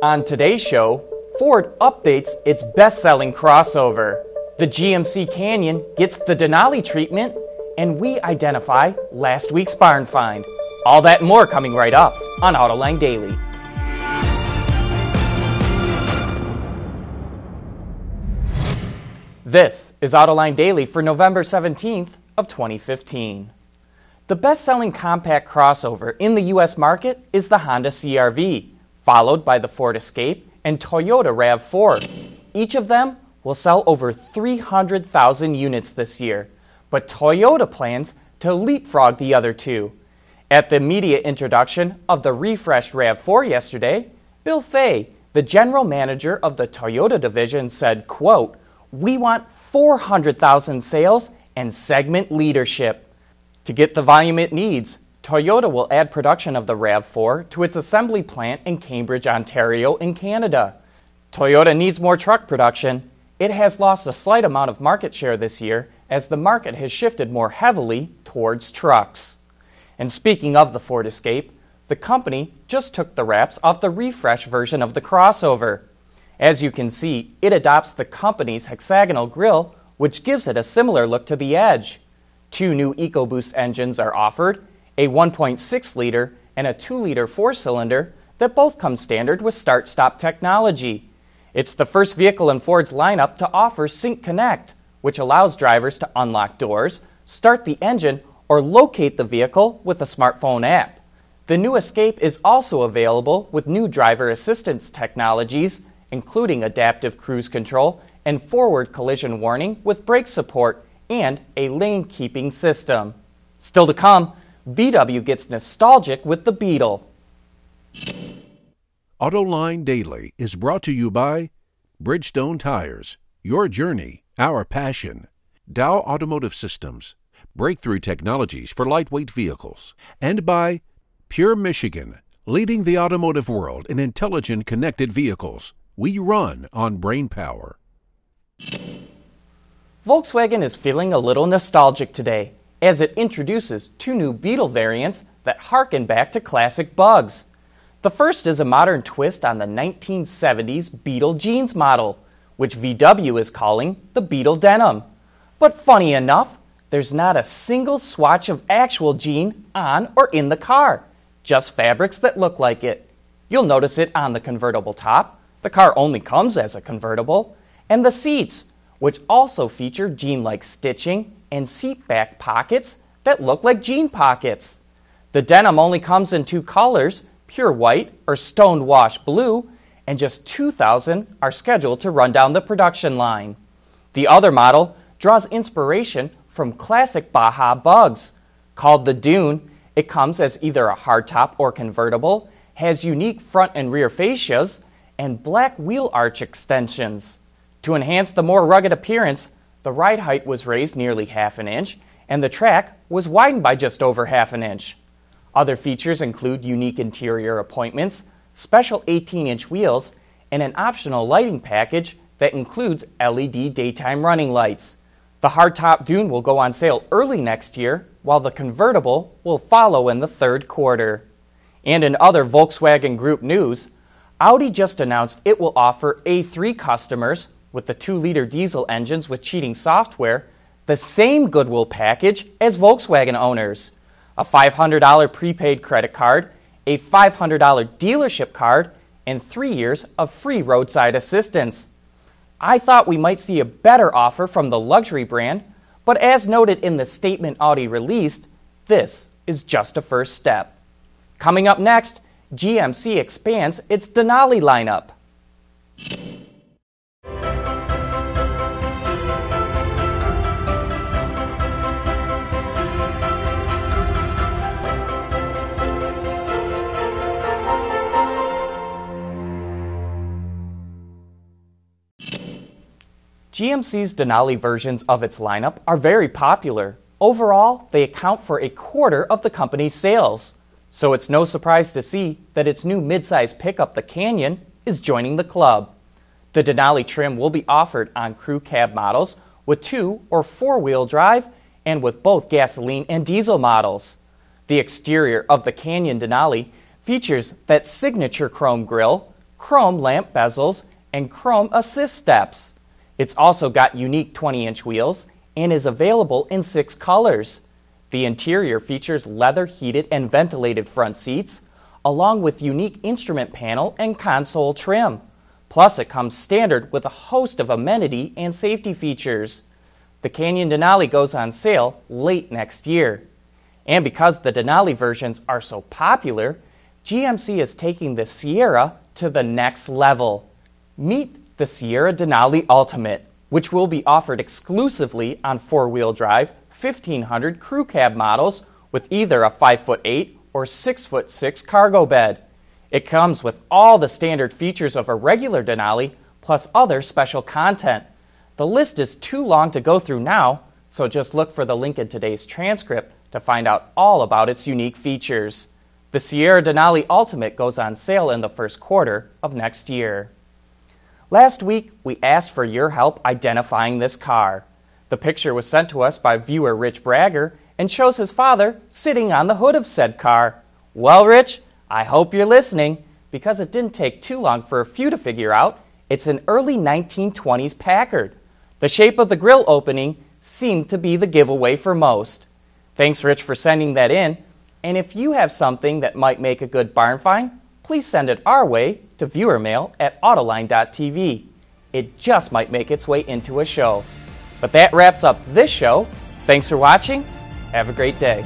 On today's show, Ford updates its best selling crossover. The GMC Canyon gets the Denali treatment, and we identify last week's barn find. All that and more coming right up on Autoline Daily. This is Autoline Daily for November 17th of 2015. The best-selling compact crossover in the US market is the Honda CRV, followed by the Ford Escape and Toyota RAV4. Each of them will sell over 300,000 units this year, but Toyota plans to leapfrog the other two. At the media introduction of the refreshed RAV4 yesterday, Bill Fay, the general manager of the Toyota division, said, quote, we want 400,000 sales and segment leadership. To get the volume it needs, Toyota will add production of the RAV4 to its assembly plant in Cambridge, Ontario, in Canada. Toyota needs more truck production. It has lost a slight amount of market share this year as the market has shifted more heavily towards trucks. And speaking of the Ford Escape, the company just took the wraps off the refresh version of the crossover. As you can see, it adopts the company's hexagonal grille, which gives it a similar look to the Edge. Two new EcoBoost engines are offered a 1.6 liter and a 2 liter four cylinder that both come standard with start stop technology. It's the first vehicle in Ford's lineup to offer Sync Connect, which allows drivers to unlock doors, start the engine, or locate the vehicle with a smartphone app. The new Escape is also available with new driver assistance technologies including adaptive cruise control and forward collision warning with brake support and a lane keeping system. Still to come, VW gets nostalgic with the Beetle. AutoLine Daily is brought to you by Bridgestone Tires, your journey, our passion, Dow Automotive Systems, breakthrough technologies for lightweight vehicles, and by Pure Michigan, leading the automotive world in intelligent connected vehicles. We run on brain power. Volkswagen is feeling a little nostalgic today as it introduces two new Beetle variants that harken back to classic bugs. The first is a modern twist on the 1970s Beetle jeans model, which VW is calling the Beetle Denim. But funny enough, there's not a single swatch of actual jean on or in the car, just fabrics that look like it. You'll notice it on the convertible top, the car only comes as a convertible, and the seats, which also feature jean like stitching and seat back pockets that look like jean pockets. The denim only comes in two colors pure white or stone wash blue, and just 2,000 are scheduled to run down the production line. The other model draws inspiration from classic Baja bugs. Called the Dune, it comes as either a hardtop or convertible, has unique front and rear fascias, and black wheel arch extensions. To enhance the more rugged appearance, the ride height was raised nearly half an inch, and the track was widened by just over half an inch. Other features include unique interior appointments, special 18 inch wheels, and an optional lighting package that includes LED daytime running lights. The hardtop Dune will go on sale early next year, while the convertible will follow in the third quarter. And in other Volkswagen Group news, Audi just announced it will offer A3 customers with the 2 liter diesel engines with cheating software the same goodwill package as Volkswagen owners a $500 prepaid credit card, a $500 dealership card, and three years of free roadside assistance. I thought we might see a better offer from the luxury brand, but as noted in the statement Audi released, this is just a first step. Coming up next, GMC expands its Denali lineup. GMC's Denali versions of its lineup are very popular. Overall, they account for a quarter of the company's sales. So it's no surprise to see that its new midsize pickup, the Canyon, is joining the club. The Denali trim will be offered on crew cab models with two or four wheel drive and with both gasoline and diesel models. The exterior of the Canyon Denali features that signature chrome grille, chrome lamp bezels, and chrome assist steps. It's also got unique 20 inch wheels and is available in six colors. The interior features leather heated and ventilated front seats, along with unique instrument panel and console trim. Plus, it comes standard with a host of amenity and safety features. The Canyon Denali goes on sale late next year. And because the Denali versions are so popular, GMC is taking the Sierra to the next level. Meet the Sierra Denali Ultimate, which will be offered exclusively on four wheel drive 1500 crew cab models with either a 5'8 or 6'6 cargo bed. It comes with all the standard features of a regular Denali plus other special content. The list is too long to go through now, so just look for the link in today's transcript to find out all about its unique features. The Sierra Denali Ultimate goes on sale in the first quarter of next year. Last week, we asked for your help identifying this car. The picture was sent to us by viewer Rich Bragger and shows his father sitting on the hood of said car. Well, Rich, I hope you're listening because it didn't take too long for a few to figure out it's an early 1920s Packard. The shape of the grill opening seemed to be the giveaway for most. Thanks, Rich, for sending that in. And if you have something that might make a good barn find, please send it our way to viewer mail at autoline.tv. It just might make its way into a show. But that wraps up this show. Thanks for watching. Have a great day.